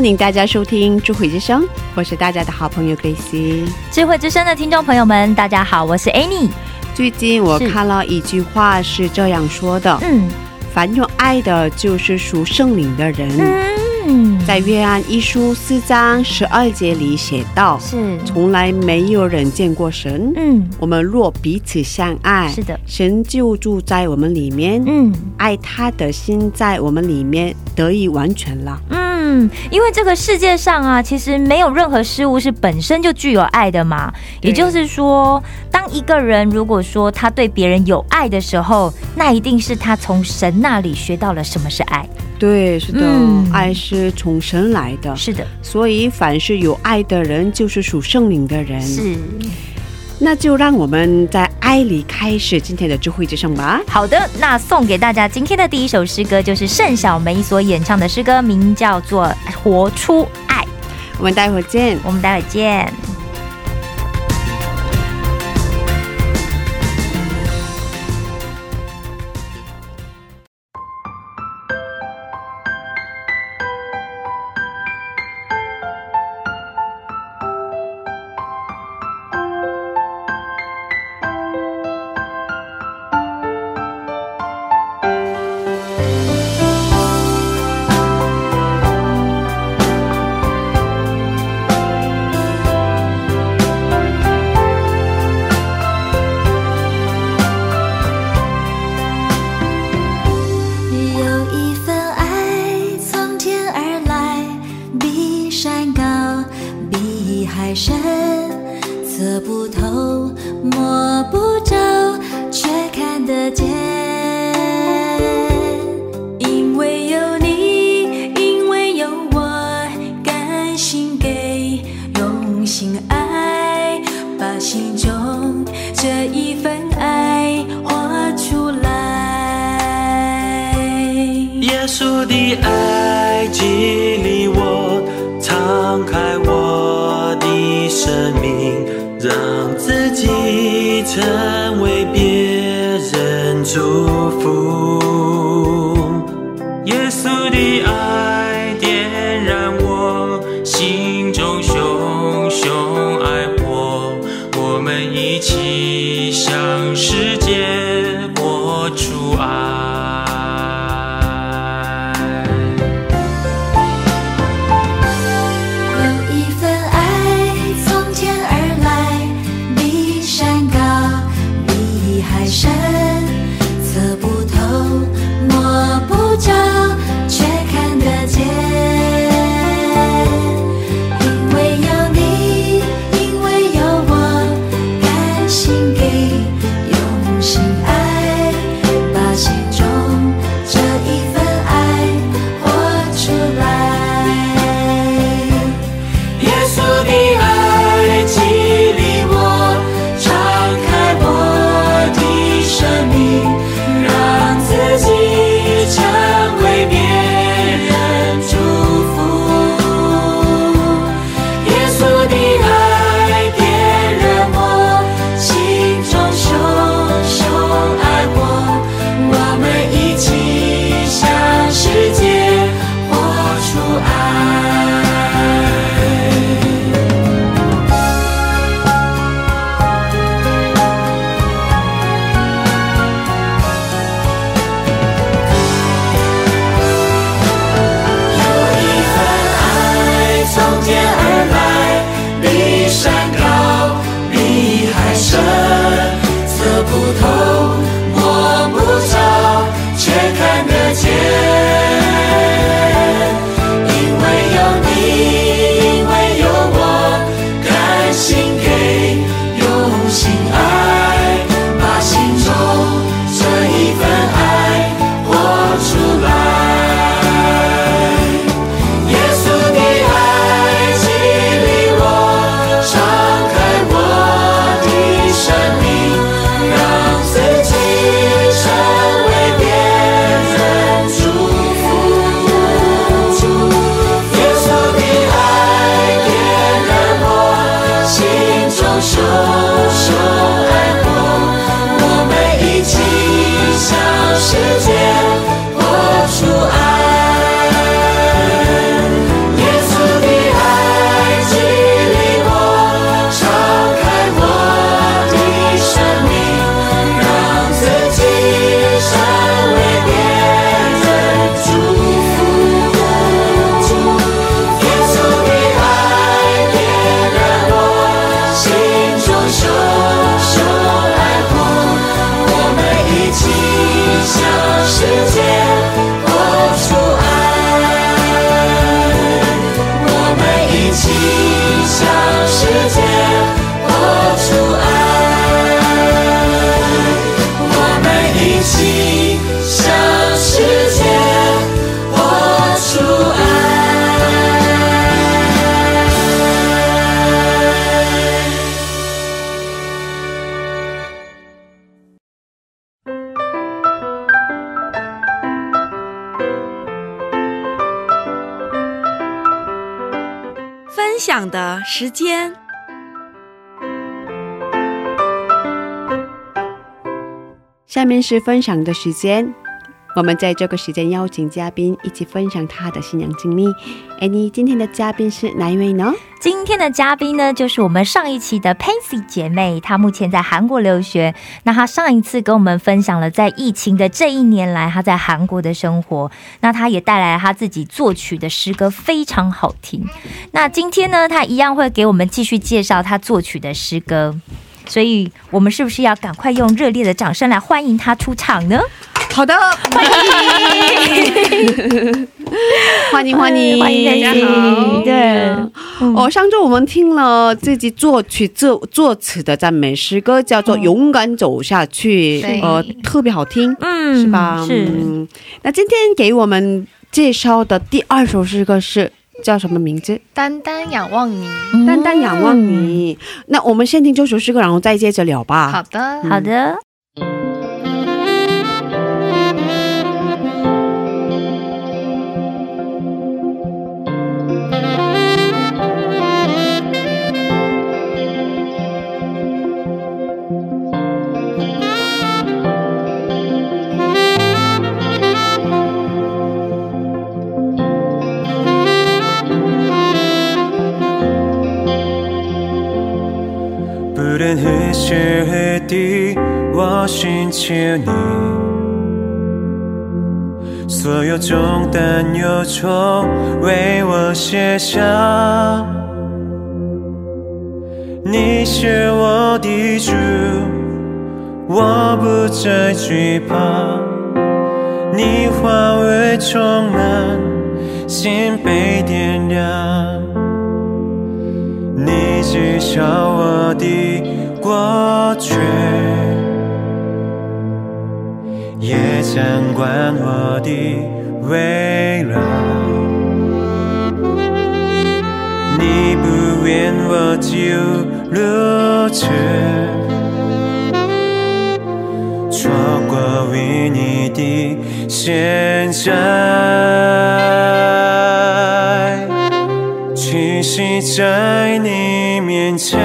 欢迎大家收听《智慧之声》，我是大家的好朋友 Grace。智慧之声的听众朋友们，大家好，我是 Annie。最近我看了一句话是这样说的：嗯凡有爱的，就是属圣灵的人。嗯，在约翰一书四章十二节里写道：是从来没有人见过神。嗯我们若彼此相爱，是的神就住在我们里面，嗯爱他的心在我们里面得以完全了。嗯，因为这个世界上啊，其实没有任何事物是本身就具有爱的嘛。也就是说，当一个人如果说他对别人有爱的时候，那一定是他从神那里学到了什么是爱。对，是的，嗯爱是从神来的，是的，所以凡是有爱的人，就是属圣灵的人。是那就让我们在开始今天的智慧之声吧。好的。那送给大家今天的第一首诗歌，就是盛小梅所演唱的诗歌，名叫做《活出爱》。我们待会儿见。我们待会见。激励我，敞开我的生命，让自己成为别人祝福。下面是分享的时间，我们在这个时间邀请嘉宾一起分享他的信仰经历。哎，你今天的嘉宾是哪一位呢？今天的嘉宾呢，就是我们上一期的 Pansy 姐妹，她目前在韩国留学。那她上一次跟我们分享了在疫情的这一年来，她在韩国的生活。那她也带来了她自己作曲的诗歌，非常好听。那今天呢，她一样会给我们继续介绍她作曲的诗歌。所以，我们是不是要赶快用热烈的掌声来欢迎他出场呢？好的，欢迎，欢迎，欢迎，欢迎大家好。对，哦，上周我们听了自己作曲作作词的赞美诗歌，叫做《勇敢走下去》，呃，特别好听，嗯，是吧？是。那今天给我们介绍的第二首诗歌是叫什么名字？丹丹仰望你，丹丹仰望你。那我们先听这首诗歌，然后再接着聊吧。好的，好的。担忧愁为我写下。你是我的主，我不再惧怕。你化为充满，心被点亮。你知晓我的过去，也掌管我的未来。不愿我就如此，错过与你的现在。栖息在你面前，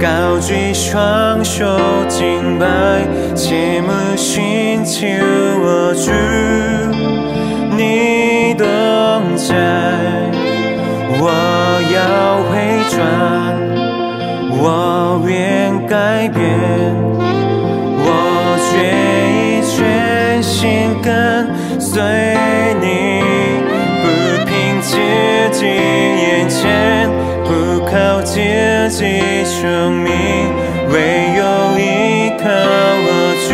高举双手敬拜，切莫寻求我主，你同在。我转，我愿改变，我愿意全心跟随你，不凭自己眼前，不靠自己生命，唯有依靠我主，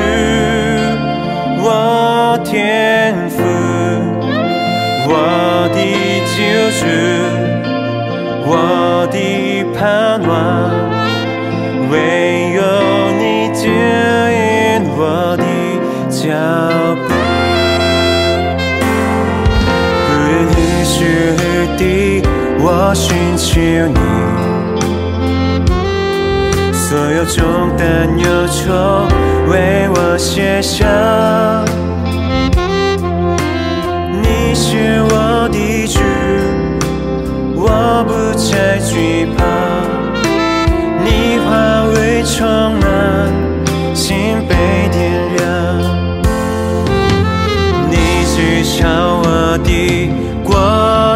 我天赋，我的救主。我的盼望，唯有你指引我的脚步。不允许的，我寻求你，所有重担忧愁为我卸下。再惧怕，你话语充满，心被点亮。你知晓我的过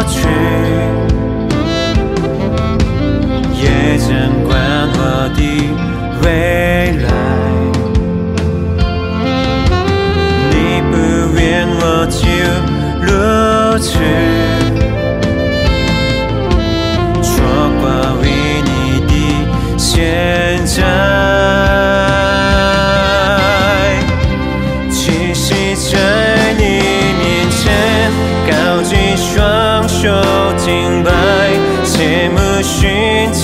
去，也掌管我的未来。你不愿我就如此。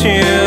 寻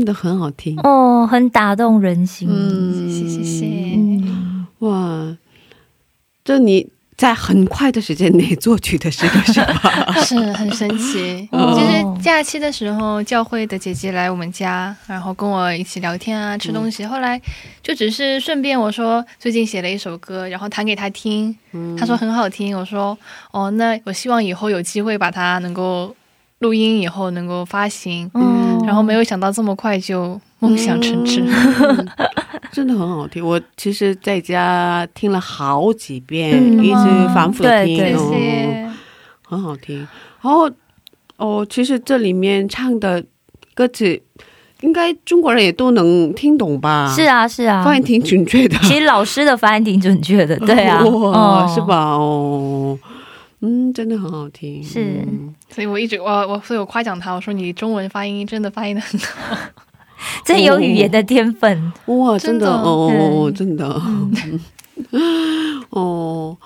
真的很好听。哦，很打动人心。嗯，谢谢谢哇，就你在很快的时间内作曲的诗歌是吧？是很神奇。哦就是假期的时候，教会的姐姐来我们家，然后跟我一起聊天啊，吃东西。后来就只是顺便我说最近写了一首歌，然后弹给她听，她说很好听。我说哦，那我希望以后有机会把它能够录音，以后能够发行。嗯然后没有想到这么快就梦想成真。嗯 真的很好听。我其实在家听了好几遍，嗯一直反复的听，对对哦。很好听。然后哦，其实这里面唱的歌词，应该中国人也都能听懂吧？是啊是啊，发音挺准确的。其实老师的发音挺准确的，对啊，哦是？吧？哦，嗯，真的很好听。是嗯所以我一直我我所以我夸奖他，我说你中文发音真的发音的很好。真有语言的天分，哇，真的哦，对真的，哦。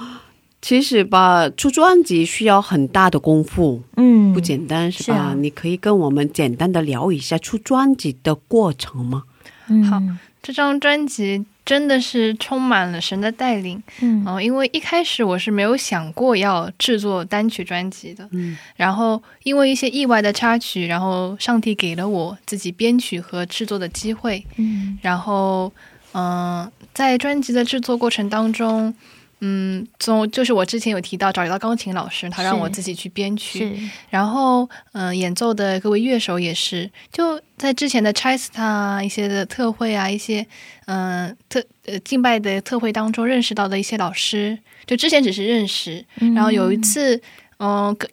其实吧，出专辑需要很大的功夫，嗯，不简单是吧？是啊你可以跟我们简单的聊一下出专辑的过程吗？嗯好，这张专辑真的是充满了神的带领。嗯呃，因为一开始我是没有想过要制作单曲专辑的，嗯然后因为一些意外的插曲，然后上帝给了我自己编曲和制作的机会，嗯然后嗯、在专辑的制作过程当中。嗯，从就是我之前有提到找到钢琴老师，他让我自己去编曲，然后，嗯、演奏的各位乐手也是，就在之前的 Chesta 啊，一些的特会啊，一些嗯、特呃敬拜的特会当中认识到的一些老师，就之前只是认识，然后有一次，嗯、跟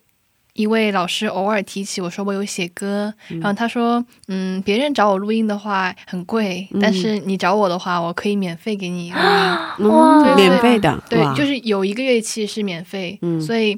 一位老师偶尔提起我说我有写歌，然后他说，嗯，别人找我录音的话很贵，但是你找我的话，我可以免费给你录音。哇 嗯，免费的，对，就是有一个乐器是免费，嗯。所以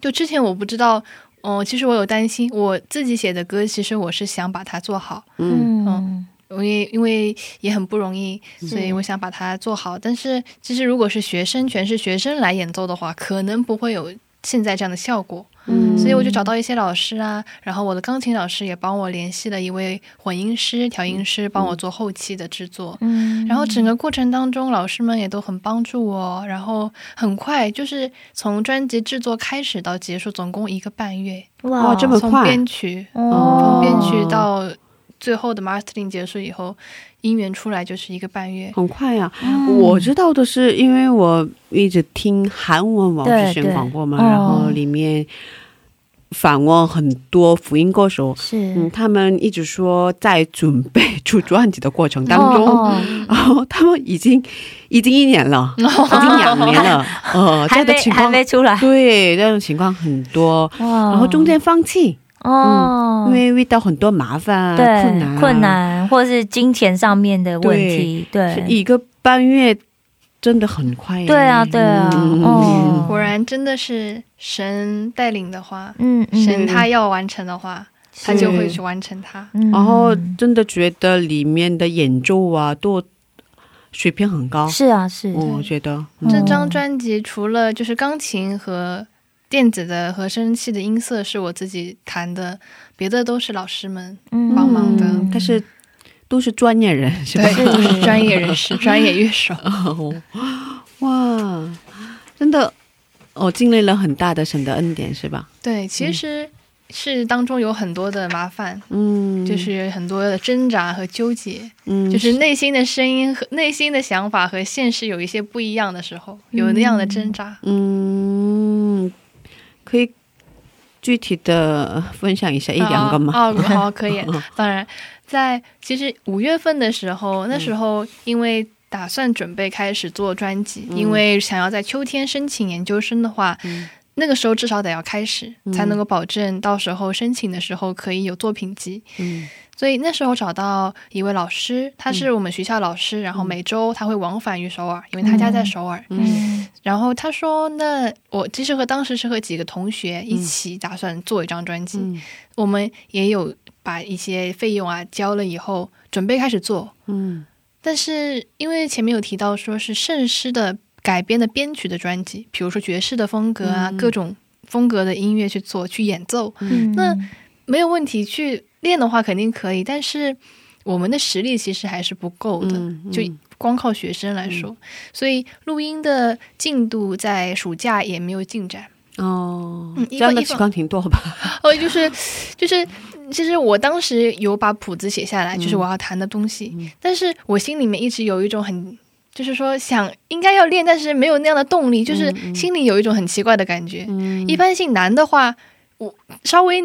就之前我不知道，哦、其实我有担心，我自己写的歌，其实我是想把它做好，嗯。嗯。因为因为也很不容易，所以我想把它做好。但是其实如果是学生，全是学生来演奏的话，可能不会有现在这样的效果。嗯所以我就找到一些老师啊，然后我的钢琴老师也帮我联系了一位混音师、调音师，帮我做后期的制作。嗯然后整个过程当中，老师们也都很帮助我，然后很快就是从专辑制作开始到结束，总共一个半月，哇这么从快编曲，哦从编曲到最后的 mastering 结束以后，音源出来就是一个半月。很快呀、嗯我知道的是，因为我一直听韩文王志贤广播嘛，然后里面访问很多福音歌手，是。嗯，他们一直说在准备出专辑的过程当中，哦然后他们已经已经一年了，已经两年了，呃，这样的情况，没出来，对，这种情况很多，哇。然后中间放弃，哦，因为遇到很多麻烦、啊、对困难、困，难或是金钱上面的问题，对是一个半月，真的很快呀。对啊对啊嗯哦。果然真的是神带领的话，嗯嗯神他要完成的话，他就会去完成它。嗯。然后真的觉得里面的演奏啊，都水平很高。是啊是，我觉得，嗯。这张专辑除了就是钢琴和电子的和声器的音色是我自己弹的，别的都是老师们。嗯。帮忙的。但是都是专业人，是吧？对，都是专业人士、专业乐手。哦，哇，真的，哦，经历了很大的神的恩典，是吧？对，其实是当中有很多的麻烦，嗯，就是很多的挣扎和纠结，嗯，就是内心的声音和内心的想法和现实有一些不一样的时候，有那样的挣扎。嗯，可以具体的分享一下一两个吗？哦，哦好，可以。当然，在其实五月份的时候，那时候因为打算准备开始做专辑，嗯。因为想要在秋天申请研究生的话，嗯。那个时候至少得要开始，才能够保证到时候申请的时候可以有作品集。嗯。所以那时候找到一位老师，他是我们学校老师，然后每周他会往返于首尔，因为他家在首尔。嗯。然后他说：“那我其实和当时是和几个同学一起打算做一张专辑，嗯。我们也有把一些费用啊交了以后，准备开始做。嗯但是因为前面有提到说是圣诗的改编的编曲的专辑，比如说爵士的风格啊，嗯各种风格的音乐去做去演奏，嗯那没有问题，去练的话肯定可以，但是我们的实力其实还是不够的，就光靠学生来说，所以录音的进度在暑假也没有进展。哦嗯，这样的情况挺多吧？哦，就是就是，其实我当时有把谱子写下来，就是我要弹的东西，但是我心里面一直有一种很。就是说，想应该要练，但是没有那样的动力，就是心里有一种很奇怪的感觉。嗯一般性难的话，我稍微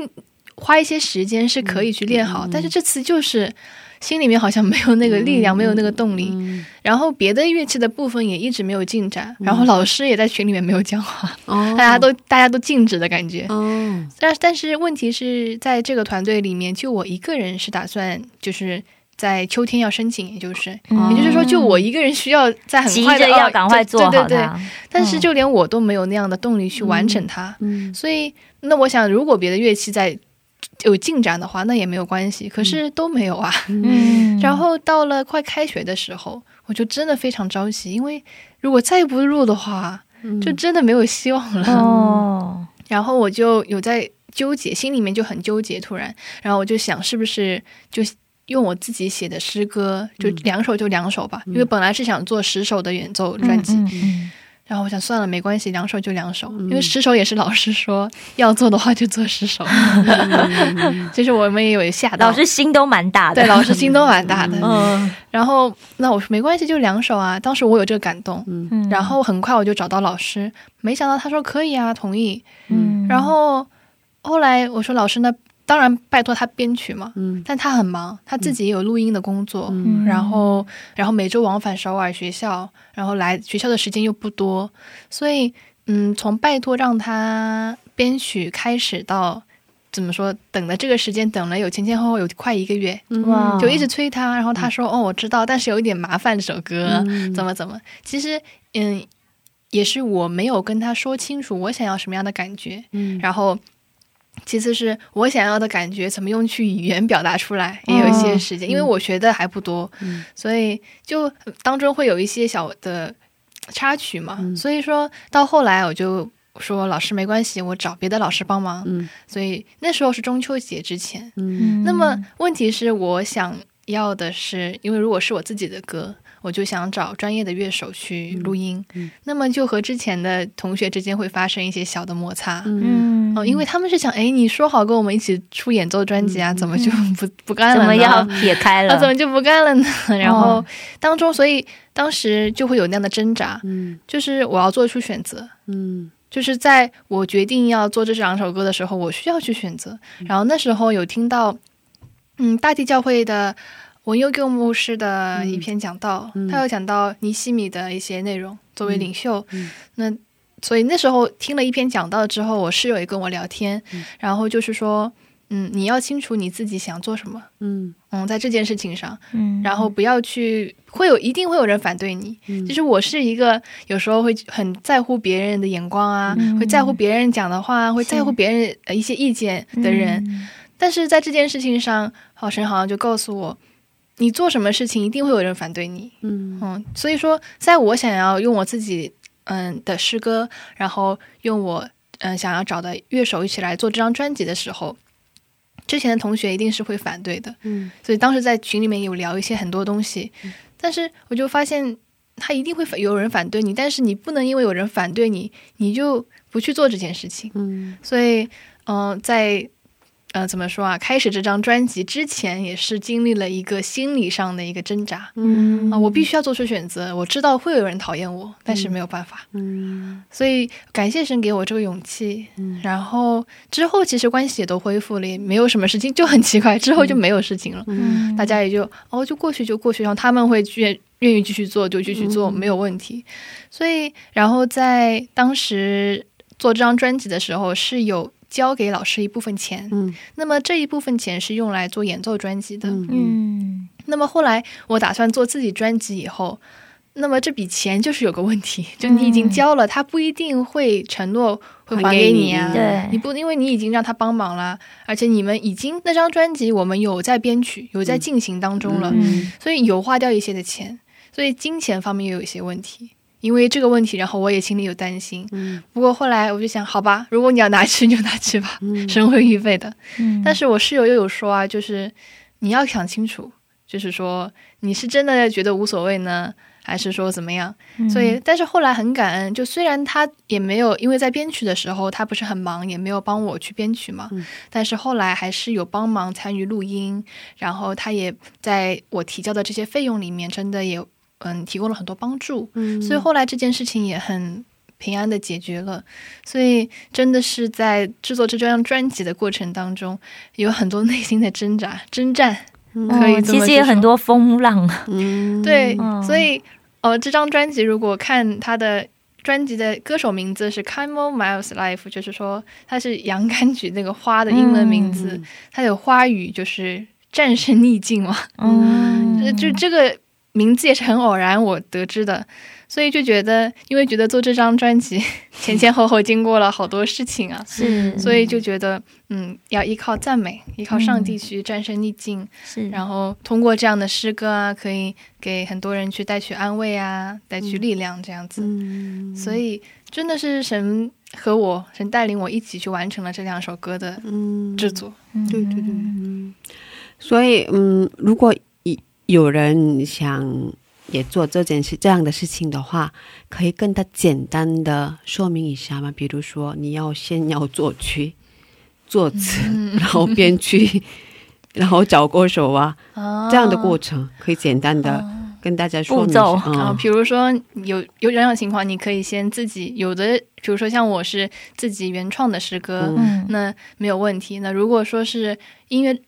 花一些时间是可以去练好，但是这次就是心里面好像没有那个力量，没有那个动力。嗯然后别的乐器的部分也一直没有进展，然后老师也在群里面没有讲话，哦，大家都大家都静止的感觉。哦，但但是问题是在这个团队里面，就我一个人是打算就是。在秋天要申请也就是，嗯也就是说，就我一个人需要在很快的要赶快做好对对对。但是就连我都没有那样的动力去完成它，嗯所以那我想，如果别的乐器在有进展的话，那也没有关系。可是都没有啊。嗯，然后到了快开学的时候，我就真的非常着急，因为如果再不入的话，就真的没有希望了。哦，然后我就有在纠结，心里面就很纠结。突然，然后我就想，是不是就用我自己写的诗歌，就两首就两首吧，因为本来是想做十首的演奏专辑。嗯嗯然后我想算了，没关系，两首就两首，因为十首也是老师说要做的话就做十首。其实我们也有吓到，老师心都蛮大的。对老师心都蛮大的。嗯然后那我说没关系，就两首啊。当时我有这个感动，嗯然后很快我就找到老师，没想到他说可以啊，同意。嗯然后后来我说老师，那当然拜托他编曲嘛，嗯。但他很忙，他自己也有录音的工作，嗯。然后然后每周往返首尔学校，然后来学校的时间又不多，所以嗯，从拜托让他编曲开始到怎么说，等的这个时间等了有前前后后有快一个月，哇。就一直催他，然后他说、哦我知道，但是有一点麻烦这首歌，嗯。怎么怎么，其实嗯。也是我没有跟他说清楚我想要什么样的感觉，嗯。然后其次是我想要的感觉怎么用去语言表达出来，也有一些时间，因为我学的还不多，嗯所以就当中会有一些小的插曲嘛。所以说到后来我就说老师没关系，我找别的老师帮忙。嗯所以那时候是中秋节之前。嗯那么问题是我想要的是，因为如果是我自己的歌。我就想找专业的乐手去录音，那么就和之前的同学之间会发生一些小的摩擦，嗯。哦，因为他们是想，哎，你说好跟我们一起出演奏专辑啊，怎么就不不干了呢？怎么要撇开啊，了？怎么就不干了呢？然后哦当中，所以当时就会有那样的挣扎，嗯。就是我要做出选择，嗯。就是在我决定要做这两首歌的时候，我需要去选择。然后那时候有听到，嗯，大地教会的文佑给牧师的一篇讲道，他有讲到尼西米的一些内容，作为领袖，那所以那时候听了一篇讲道之后，我室友也跟我聊天，然后就是说，嗯，你要清楚你自己想做什么，嗯。嗯，在这件事情上，嗯。然后不要去，会有一定会有人反对你。就是我是一个有时候会很在乎别人的眼光啊，会在乎别人讲的话，会在乎别人呃一些意见的人。但是在这件事情上，好神好像就告诉我，你做什么事情一定会有人反对你。嗯嗯，所以说，在我想要用我自己嗯的诗歌，然后用我嗯想要找的乐手一起来做这张专辑的时候，之前的同学一定是会反对的。嗯所以当时在群里面有聊一些很多东西，但是我就发现他一定会有人反对你，但是你不能因为有人反对你，你就不去做这件事情。嗯所以，嗯、在呃怎么说啊，开始这张专辑之前，也是经历了一个心理上的一个挣扎。嗯啊、我必须要做出选择。我知道会有人讨厌我，但是没有办法。嗯所以感谢神给我这个勇气。然后之后其实关系也都恢复了，也没有什么事情，就很奇怪，之后就没有事情了。嗯大家也就哦，就过去就过去，然后他们会愿愿意继续做就继续做，没有问题。所以，然后在当时做这张专辑的时候，是有交给老师一部分钱，嗯那么这一部分钱是用来做演奏专辑的。嗯嗯那么后来我打算做自己专辑以后。那么这笔钱就是有个问题，就你已经交了，他不一定会承诺会还给你啊。还对你不因为你已经让他帮忙了，而且你们已经那张专辑我们有在编曲，有在进行当中了，嗯所以有花掉一些的钱，所以金钱方面也有一些问题。因为这个问题，然后我也心里有担心。嗯不过后来我就想，好吧，如果你要拿去就拿去吧，神会预备的。嗯但是我室友又有说啊，就是你要想清楚，就是说你是真的觉得无所谓呢，还是说怎么样？嗯所以，但是后来很感恩，就虽然他也没有，因为在编曲的时候他不是很忙，也没有帮我去编曲嘛，嗯但是后来还是有帮忙参与录音，然后他也在我提交的这些费用里面，真的也嗯提供了很多帮助，嗯。所以后来这件事情也很。平安的解决了，所以真的是在制作这张专辑的过程当中，有很多内心的挣扎、征战，可以其实也很多风浪，嗯。对，嗯。所以呃，这张专辑如果看它的专辑的歌手名字是 Camel Miles Life，就是说它是洋甘菊那个花的英文名字，嗯。它有花语就是战胜逆境嘛，嗯，就就这个名字也是很偶然我得知的。所以就觉得，因为觉得做这张专辑 前前后后经过了好多事情啊，是，所以就觉得，嗯，要依靠赞美，依靠上帝去战胜逆境，是，然后通过这样的诗歌啊，可以给很多人去带去安慰啊，带去力量这样子。嗯所以真的是神和我，神带领我一起去完成了这两首歌的嗯制作。对对对，嗯，所以嗯，如果有有人想也做这件事这样的事情的话，可以跟他简单的说明一下吗？比如说，你要先要作曲、作词，然后编曲，然后找歌手啊，啊这样的过程，可以简单的跟大家说步骤下。啊，嗯比如说有有两种情况，你可以先自己有的，比如说像我是自己原创的诗歌，嗯那没有问题。那如果说是音乐，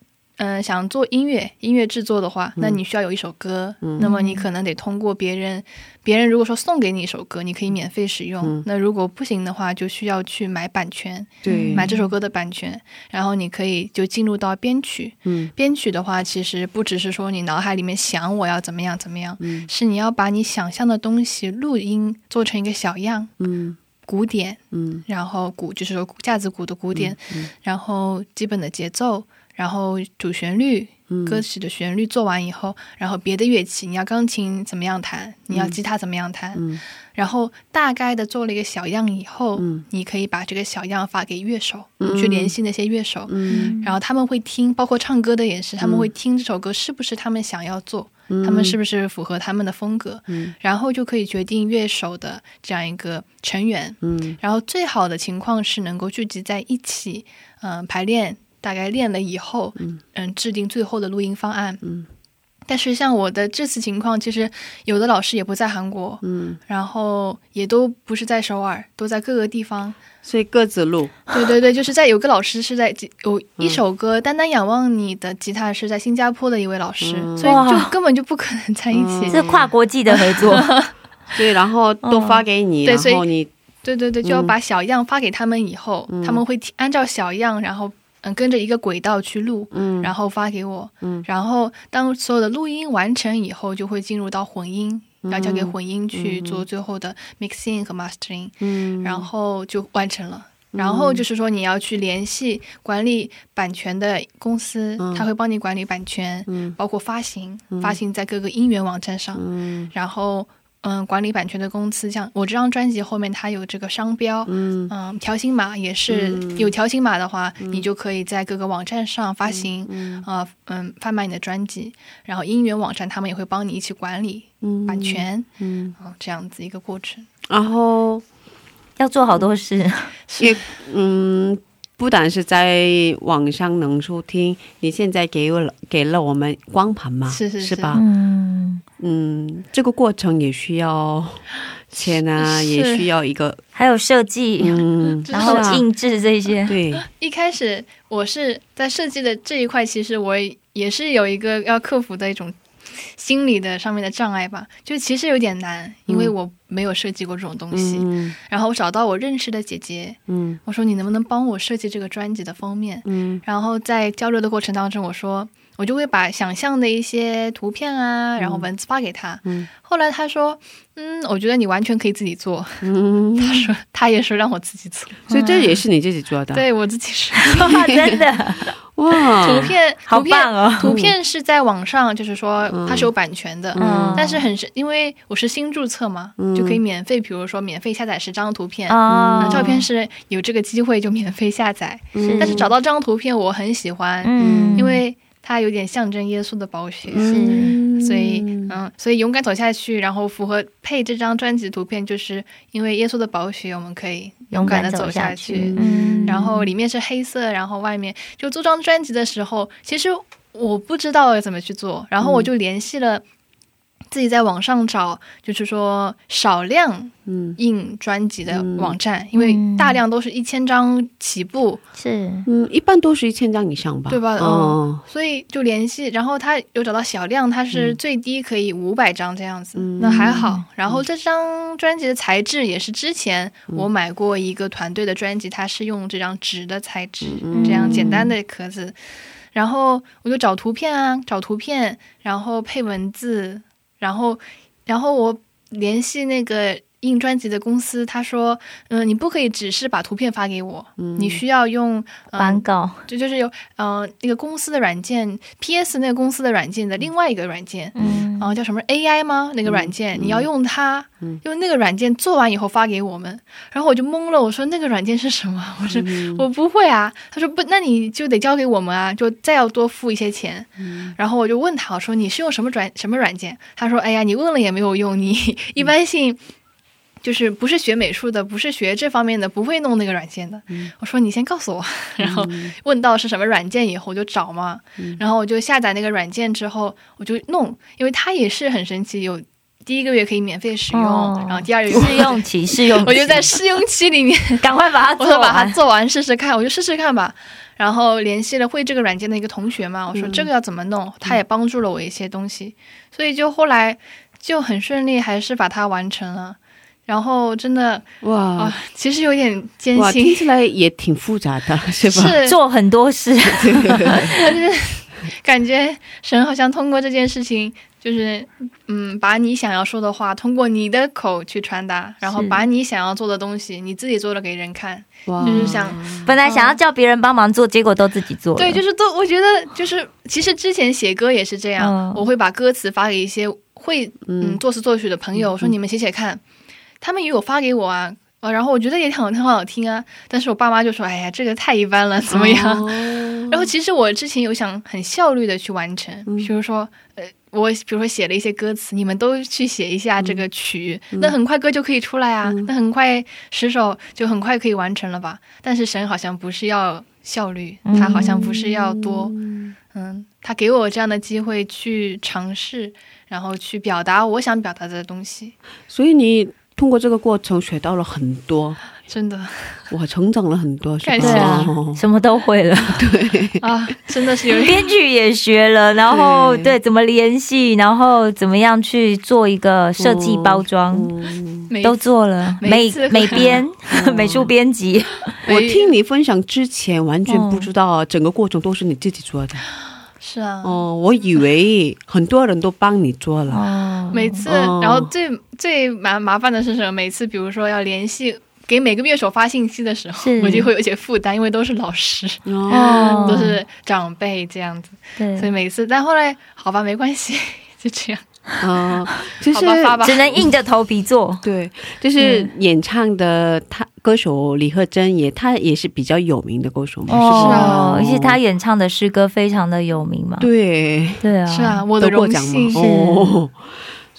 嗯、想做音乐音乐制作的话，那你需要有一首歌，那么你可能得通过别人，别人如果说送给你一首歌，你可以免费使用。嗯。那如果不行的话，就需要去买版权，对，买这首歌的版权，然后你可以就进入到编曲。嗯。编曲的话，其实不只是说你脑海里面想我要怎么样怎么样，嗯。是你要把你想象的东西录音做成一个小样，嗯。鼓点，嗯。然后鼓就是说架子鼓的鼓点，嗯。然后基本的节奏，然后主旋律。嗯。歌曲的旋律做完以后，然后别的乐器，你要钢琴怎么样弹，你要吉他怎么样弹，嗯。然后大概的做了一个小样以后，嗯。你可以把这个小样发给乐手，嗯。去联系那些乐手，嗯。然后他们会听，包括唱歌的也是，他们会听这首歌是不是他们想要做，嗯，他们是不是符合他们的风格，嗯。然后就可以决定乐手的这样一个成员。嗯。然后最好的情况是能够聚集在一起，嗯、排练，大概练了以后，嗯制定最后的录音方案。嗯但是像我的这次情况，其实有的老师也不在韩国，嗯，然后也都不是在首尔，都在各个地方。所以各自录。对对对，就是在有个老师是在有一首歌《单单仰望你》的吉他是在新加坡的一位老师，嗯所以就根本就不可能在一起。嗯是跨国际的合作，对，然后都发给你，对所以然后你对对对，就要把小样发给他们以后，嗯他们会按照小样，然后嗯跟着一个轨道去录，嗯。然后发给我，嗯。然后当所有的录音完成以后，就会进入到混音，要交给混音去做最后的 mixing 和 mastering，、嗯，然后就完成了。然后就是说，你要去联系管理版权的公司，嗯。他会帮你管理版权，嗯。包括发行，发行在各个音源网站上。嗯。然后，嗯，管理版权的公司，像我这张专辑后面它有这个商标，嗯嗯，条形码也是、嗯有条形码的话，你就可以在各个网站上发行，嗯啊、嗯，贩卖你的专辑。然后音源网站他们也会帮你一起管理嗯版，权，嗯，啊、这样子一个过程。然后要做好多事，也嗯，不但是在网上能收听，你现在给了给了我们光盘嘛，是是是吧？嗯，嗯，这个过程也需要钱啊，也需要一个还有设计，嗯，然后是啊。印制这些，对，一开始我是在设计的这一块，其实我也是有一个要克服的一种心理的上面的障碍吧，就其实有点难，因为我没有设计过这种东西。嗯。然后我找到我认识的姐姐，嗯。我说你能不能帮我设计这个专辑的封面？嗯。然后在交流的过程当中，我说我就会把想象的一些图片啊，然后文字发给他。嗯。后来他说，嗯，我觉得你完全可以自己做。嗯，他说他也说让我自己做，所以这也是你自己做的，，对我自己是。哇，真的？哇，图片好图片棒哦，图片是在网上，就是说嗯。它是有版权的，嗯。但是很是因为我是新注册嘛，嗯。就可以免费，比如说免费下载十张图片。啊。照片是有这个机会就免费下载，嗯。但是找到这张图片我很喜欢，嗯，因为它有点象征耶稣的宝血，嗯。所以嗯，所以勇敢走下去，然后符合配这张专辑的图片，就是因为耶稣的宝血，我们可以勇敢的走走下去。嗯。然后里面是黑色，然后外面就做张专辑的时候，其实我不知道怎么去做，然后我就联系了。自己在网上找，就是说少量嗯。印专辑的网站，因为大量都是一千张起步，是。嗯，一般都是一千张以上吧，对吧？哦。嗯，，所以就联系，然后他有找到小量，他是最低可以五百张这样子，嗯。那还好。然后这张专辑的材质也是之前嗯。我买过一个团队的专辑，它是用这张纸的材质，嗯。这样简单的壳子。然后我就找图片啊，找图片，然后配文字，然后然后我联系那个印专辑的公司，他说，嗯、你不可以只是把图片发给我，你需要用、呃版稿，这就是有呃那个公司的软件，PS 那个公司的软件的另外一个软件，嗯然后叫什么 AI 吗？那个软件、你要用它，用那个软件做完以后发给我们。然后我就懵了，我说那个软件是什么？我说、我不会啊。他说不，那你就得交给我们啊，就再要多付一些钱。然后我就问他，我说你是用什么软什么软件？他说哎呀，你问了也没有用，你 一般性。就是不是学美术的，不是学这方面的，不会弄那个软件的。我说你先告诉我，然后问到是什么软件以后我就找嘛，然后我就下载那个软件之后我就弄，因为它也是很神奇，有第一个月可以免费使用，哦。然后第二个月试用期，试用期，我就在试用期里面，赶快把它做我说把它完。做完试试看，我就试试看吧。然后联系了会这个软件的一个同学嘛，我说嗯。这个要怎么弄，他也帮助了我一些东西，所以就后来就很顺利，还是把它完成了。然后真的哇。啊，其实有点艰辛，听，起来也挺复杂的，是吧？是。做很多事，感觉神好像通过这件事情，就是嗯，把你想要说的话通过你的口去传达，然后把你想要做的东西，你自己做了给人看，哇。就是想本来想要叫别人帮忙做，结果都自己做。对，就是都，我觉得就是，其实之前写歌也是这样，嗯。我会把歌词发给一些会嗯。嗯作词作曲的朋友，我说你们写写看，他们也有发给我啊。呃，然后我觉得也挺好，很好听啊。但是我爸妈就说：“哎呀，这个太一般了，怎么样？”哦 然后其实我之前有想很效率的去完成，比如说，呃，我比如说写了一些歌词，你们都去写一下这个曲，那很快歌就可以出来啊，那很快十首就很快可以完成了吧？但是神好像不是要效率，他好像不是要多，嗯，他给我这样的机会去尝试，然后去表达我想表达的东西，所以你通过这个过程学到了很多，真的。我成长了很多，是吧？感谢对啊。哦，什么都会了，对。啊，真的是有 编剧也学了，然后对。对怎么联系，然后怎么样去做一个设计包装，都做了。美美编、美术编辑，我听你分享之前完全不嗯知道整个过程都是你自己做的。是啊，哦，我以为很多人都帮你做了，哦每次，哦。然后最最麻麻烦的是什么？每次比如说要联系给每个乐手发信息的时候，我就会有一些负担，因为都是老师，哦。都是长辈这样子，所以，每次，但后来好吧，没关系，就这样，啊，其 实好吧，吧。只。能硬着头皮做。对，就是嗯演唱的他歌手李赫珍也，他也是比较有名的歌手嘛，是哦是？啊而且他演唱的诗歌非常的有名嘛。对，对啊，是啊，我的荣得过奖幸嘛，，哦，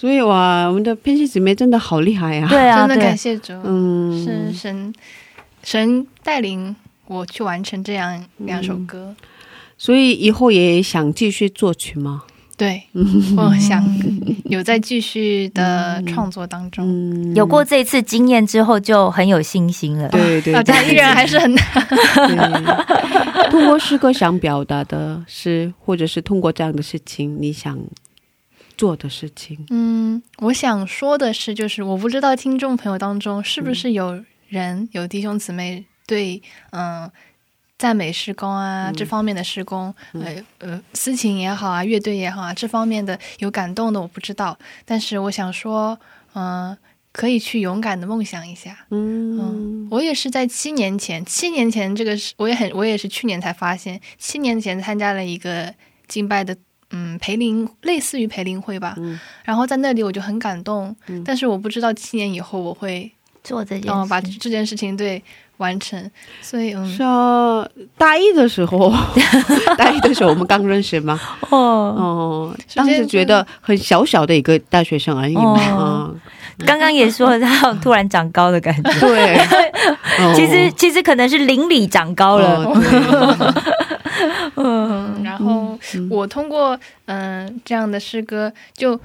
所以哇，我们的偏西姊妹真的好厉害呀、对啊，真的感谢主，嗯，是神神带领我去完成这样两首歌。所以以后也想继续作曲吗？对，我想有在继续的创作当中。嗯，有过这一次经验之后，就很有信心了。啊，对对对，但依然还是很难。通过诗歌想表达的是，或者是通过这样的事情你想做的事情，嗯，我想说的是，就是我不知道听众朋友当中是不是有人、有弟兄姊妹对嗯、赞美施工啊、这方面的施工，呃呃私情也好啊，乐队也好啊，这方面的有感动的我不知道，但是我想说，嗯、可以去勇敢的梦想一下。嗯我也是在七年前，七年前这个是我也很我也是去年才发现，七年前参加了一个敬拜的嗯培林，类似于培林会吧。嗯。然后在那里我就很感动，但是我不知道七年以后我会做这件嗯、事，把这件事情对完成，所以嗯。是啊，大一的时候，大一的时候我们刚认识嘛，哦，哦，当时觉得很小小的一个大学生而已嘛，哦。刚刚也说他有突然长高的感觉。嗯，对，哦。其实其实可能是邻里长高了，嗯，然后我通过嗯、这样的诗歌，就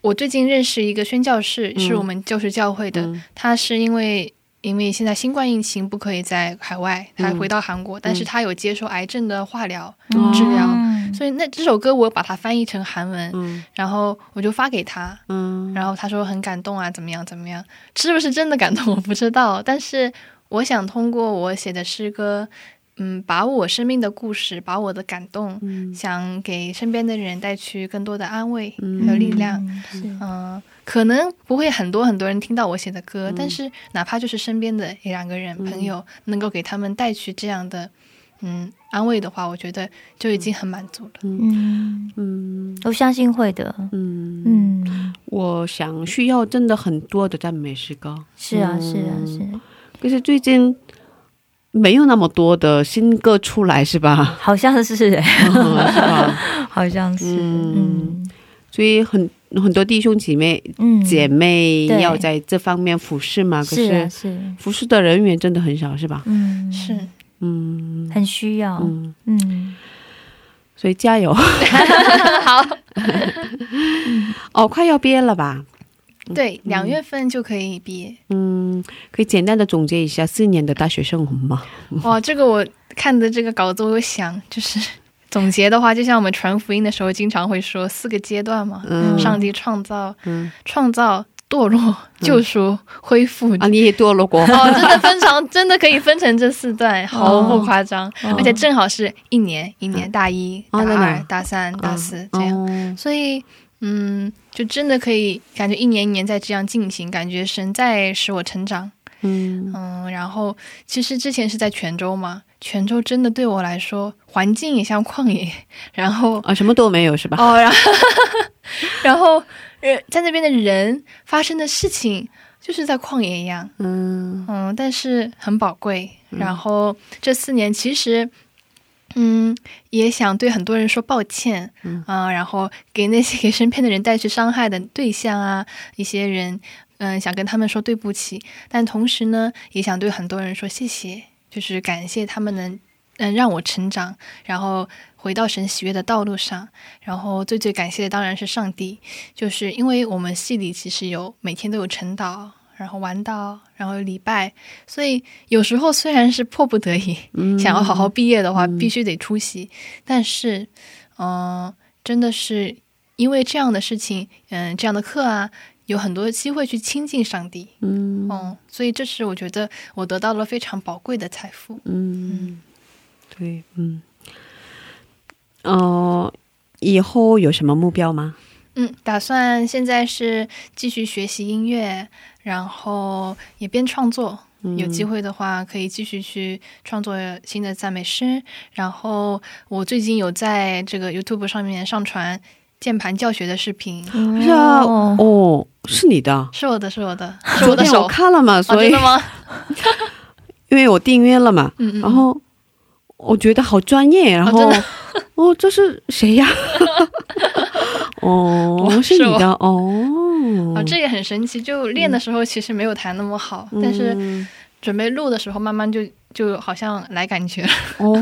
我最近认识一个宣教士，是我们就是教会的，嗯。他是因为。因为现在新冠疫情不可以在海外，他回到韩国，但是他有接受癌症的化疗、治疗，嗯所以那这首歌我把它翻译成韩文，嗯。然后我就发给他，嗯。然后他说很感动啊，怎么样怎么样，是不是真的感动？我不知道，但是我想通过我写的诗歌，嗯，把我生命的故事，把我的感动，嗯。想给身边的人带去更多的安慰嗯。和力量。嗯可能不会很多很多人听到我写的歌，嗯。但是哪怕就是身边的一两个人、朋友，能够给他们带去这样的嗯安慰的话，我觉得就已经很满足了。嗯，嗯。我相信会的，嗯，嗯，我想需要真的很多的赞美诗歌，是啊是啊嗯。是，可是最近没有那么多的新歌出来，是吧？好像是 是吧？好像是，嗯。所以很很多弟兄姐妹嗯，姐妹要在这方面服侍嘛，可是啊是是，服侍的人员真的很少，是吧？嗯，是，嗯。很需要，嗯，嗯，所以加油。好，哦！快要毕业了吧？对，两月份就可以毕业。嗯，可以简单的总结一下四年的大学生活吗？哇，这个我看的这个稿子，我有想，就是 总结的话，就像我们传福音的时候经常会说四个阶段嘛，嗯。上帝创造、嗯。创造、堕落、救赎、恢复。啊，你也堕落过，哦，真的分成，真的可以分成这四段，毫不夸张，哦。而且正好是一年，一年大一、大二、大三、大四这样，哦所以，嗯，就真的可以感觉一年一年在这样进行，感觉神在使我成长。嗯嗯，然后其实之前是在泉州嘛，泉州真的对我来说环境也像旷野，然后啊，什么都没有是吧？哦，然后 然后呃，在那边的人发生的事情就是在旷野一样，嗯嗯，但是很宝贵。然后这四年其实。嗯，也想对很多人说抱歉，嗯、然后给那些给身边的人带去伤害的对象啊，一些人，嗯、想跟他们说对不起，但同时呢，也想对很多人说谢谢，就是感谢他们能，嗯、让我成长，然后回到神喜悦的道路上。然后最最感谢的当然是上帝，就是因为我们系里其实有每天都有晨祷，然后玩到，然后礼拜，所以有时候虽然是迫不得已，想要好好毕业的话，必须得出席，但是，嗯、真的是因为这样的事情，嗯、这样的课啊，有很多机会去亲近上帝，嗯。嗯，所以这是我觉得我得到了非常宝贵的财富。嗯，对，嗯，哦，以后有什么目标吗？嗯，打算现在是继续学习音乐，然后也边创作。有机会的话，可以继续去创作新的赞美诗。然后我最近有在这个 YouTube 上面上传键盘教学的视频，是啊，哦哦，是你的，是我的，是我的，是我的手昨天我。看了嘛，哦，所以？因为我订阅了嘛，嗯嗯，然后我觉得好专业，然后、真的哦，这是谁呀？哦，我是你的哦，啊，这也很神奇。就练的时候其实没有弹那么好，但是嗯准备录的时候，慢慢就就好像来感觉了。哦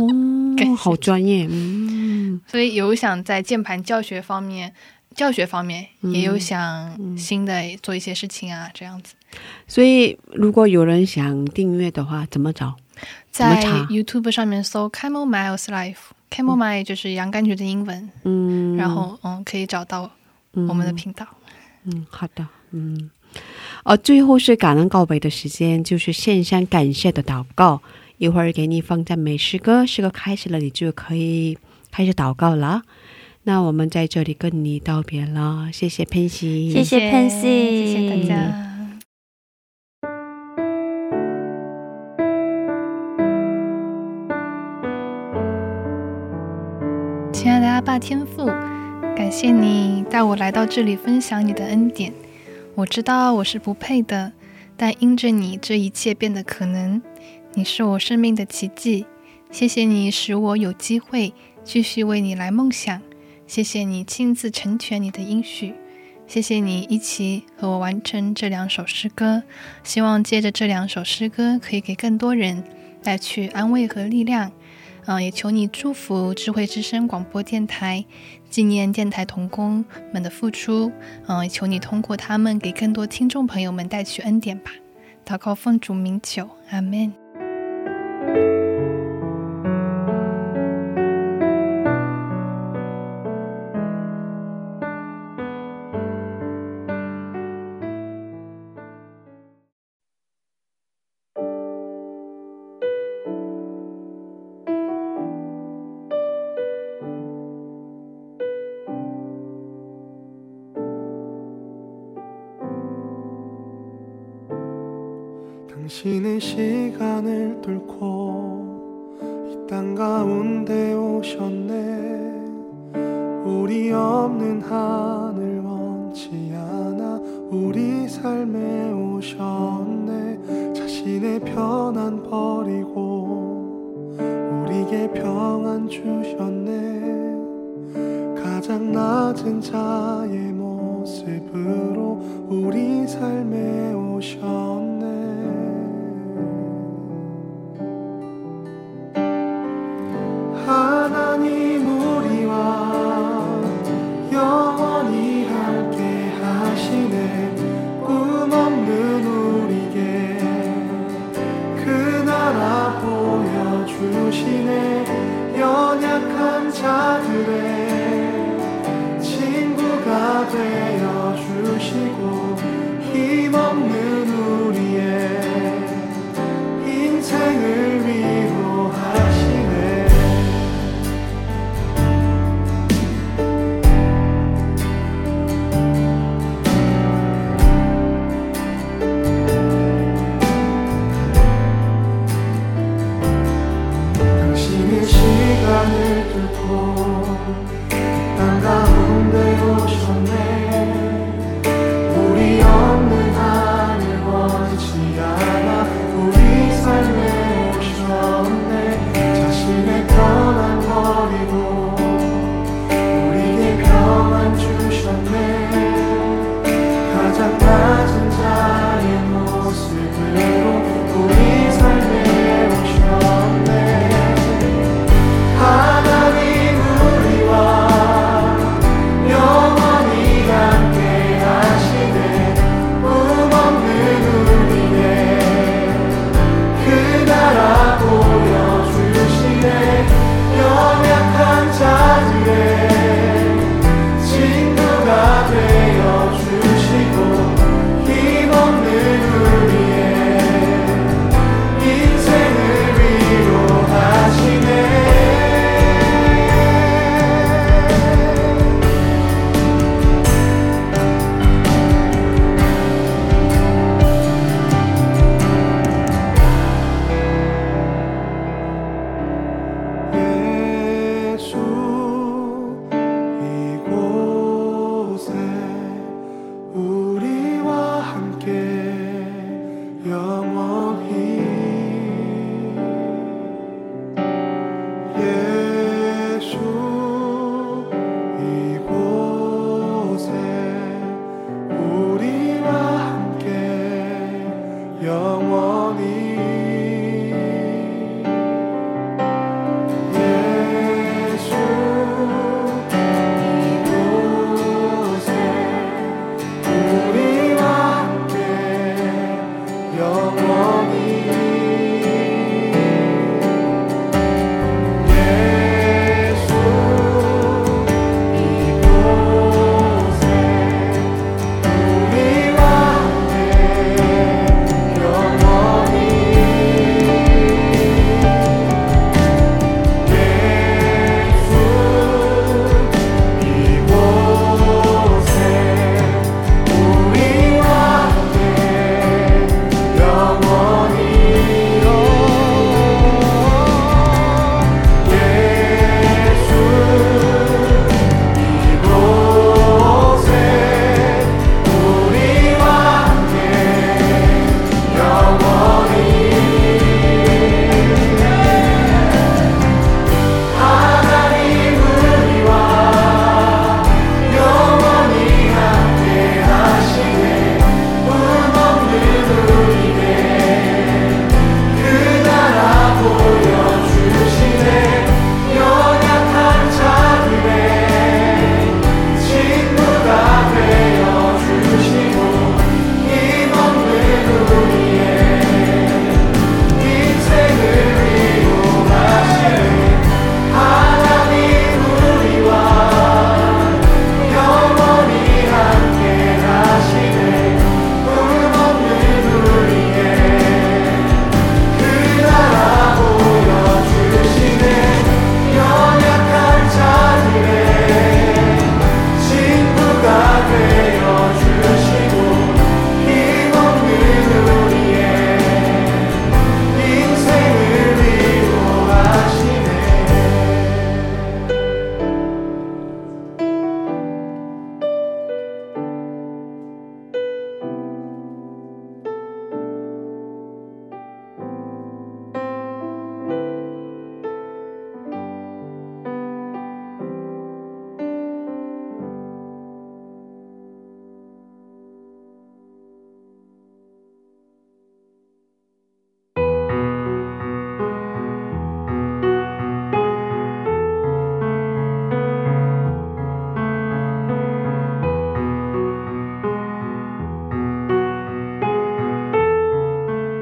好专业，嗯所以有想在键盘教学方面，教学方面也有想新的做一些事情啊，这样子。所以如果有人想订阅的话，怎么找？在 YouTube 上面搜 Camel Miles Life，Camel Mile 就是洋甘菊的英文，嗯，然后嗯可以找到我们的频道。嗯，好的，嗯，哦，最后是感恩告白的时间，就是献上感谢的祷告。一会儿给你放在美诗歌，诗歌开始了，你就可以开始祷告了。那我们在这里跟你道别了，谢谢佩西，谢谢 Pansy 谢谢大家。阿爸天父，感感谢你带我来到这里分享你的恩典。我知道我是不配的，但因着你，这一切变得可能。你是我生命的奇迹，谢谢你使我有机会继续为你来梦想。谢谢你亲自成全你的应许，谢谢你一起和我完成这两首诗歌。希望借着这两首诗歌，可以给更多人带去安慰和力量。嗯，也求你祝福智慧之声广播电台，纪念电台童工们的付出。嗯，也求你通过他们给更多听众朋友们带去恩典吧。祷告奉主名求，阿门。 시간을 뚫고 이 땅 가운데 오셨네. 우리 없는 하늘 원치 않아 우리 삶에 오셨네. 자신의 편안 버리고 우리에게 평안 주셨네. 가장 낮은 자의 모습으로 우리 삶에 오셨네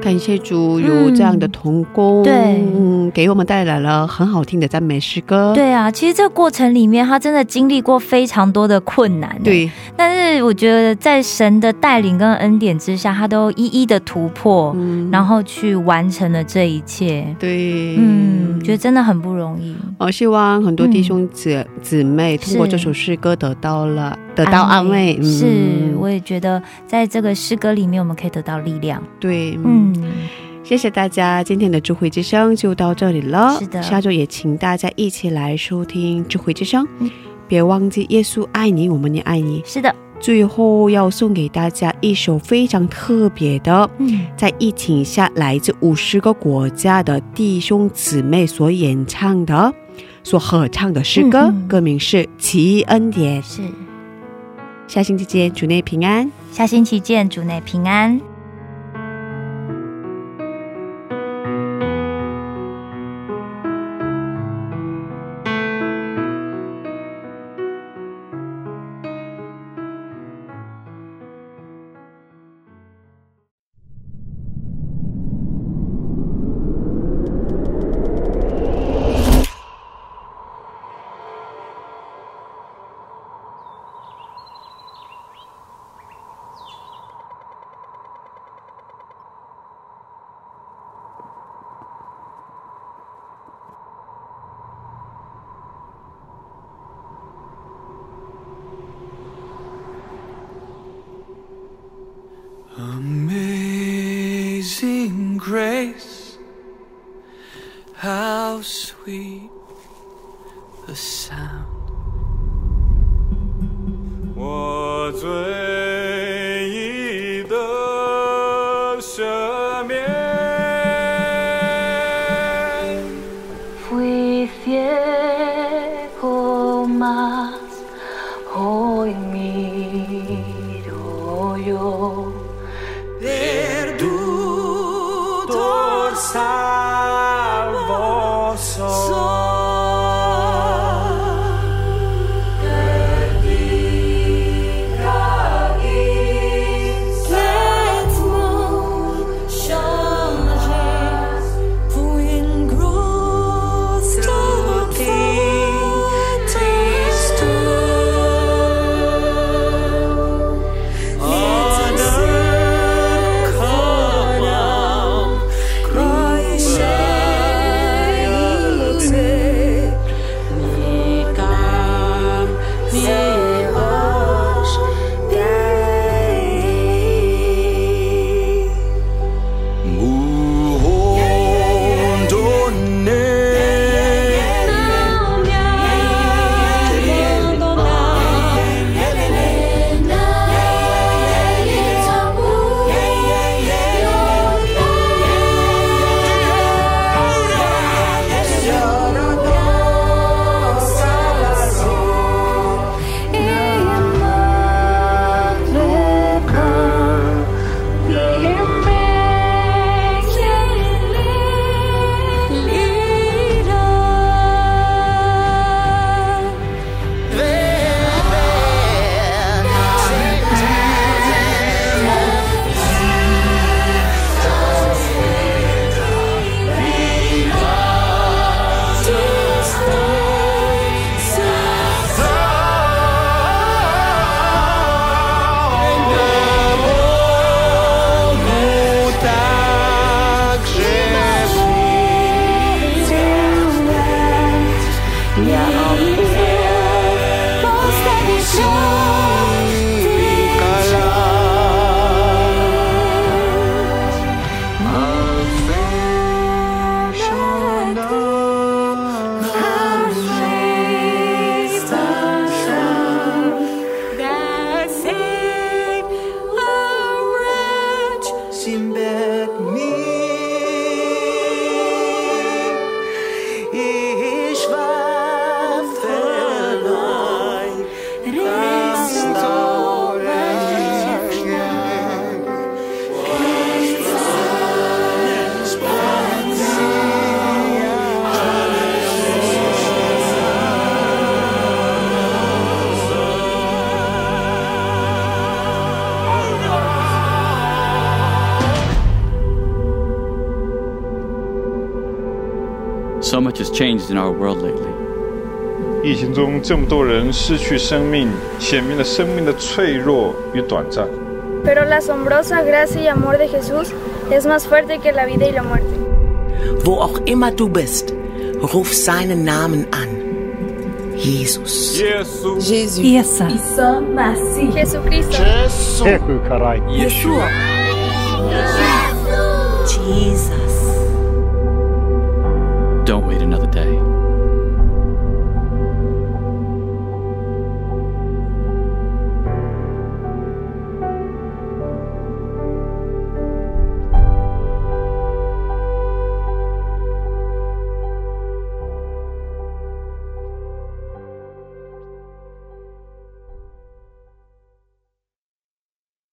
感谢主有这样的童工，对嗯，给我们带来了很好听的赞美诗歌。对啊，其实这个过程里面，他真的经历过非常多的困难。，对但是我觉得在神的带领跟恩典之下，他都一一的突破，嗯然后去完成了这一切。对，嗯，觉得真的很不容易。我希望很多弟兄姊姊妹通过这首诗歌得到了得到安慰，嗯是，我也觉得在这个诗歌里面，我们可以得到力量。对，嗯，嗯，谢谢大家，今天的智慧之声就到这里了。是的下周也请大家一起来收听智慧之声，嗯别忘记耶稣爱你，我们也爱你。是的，最后要送给大家一首非常特别的，嗯，在疫情下来自五十个国家的弟兄姊妹所演唱的、所合唱的诗歌，嗯嗯歌名是《奇恩典》。是。下星期见，主内平安。下星期见，主内平安。changed in our world lately. 疫情中这么多人失去生命，显明了生命的脆弱与短暂。 Pero la asombrosa gracia y amor de Jesús es más fuerte que la vida y la muerte. Wo auch immer du bist, ruf seinen Namen an. Jesus. Jésus. Jesucristo. Yeshua. Jesus.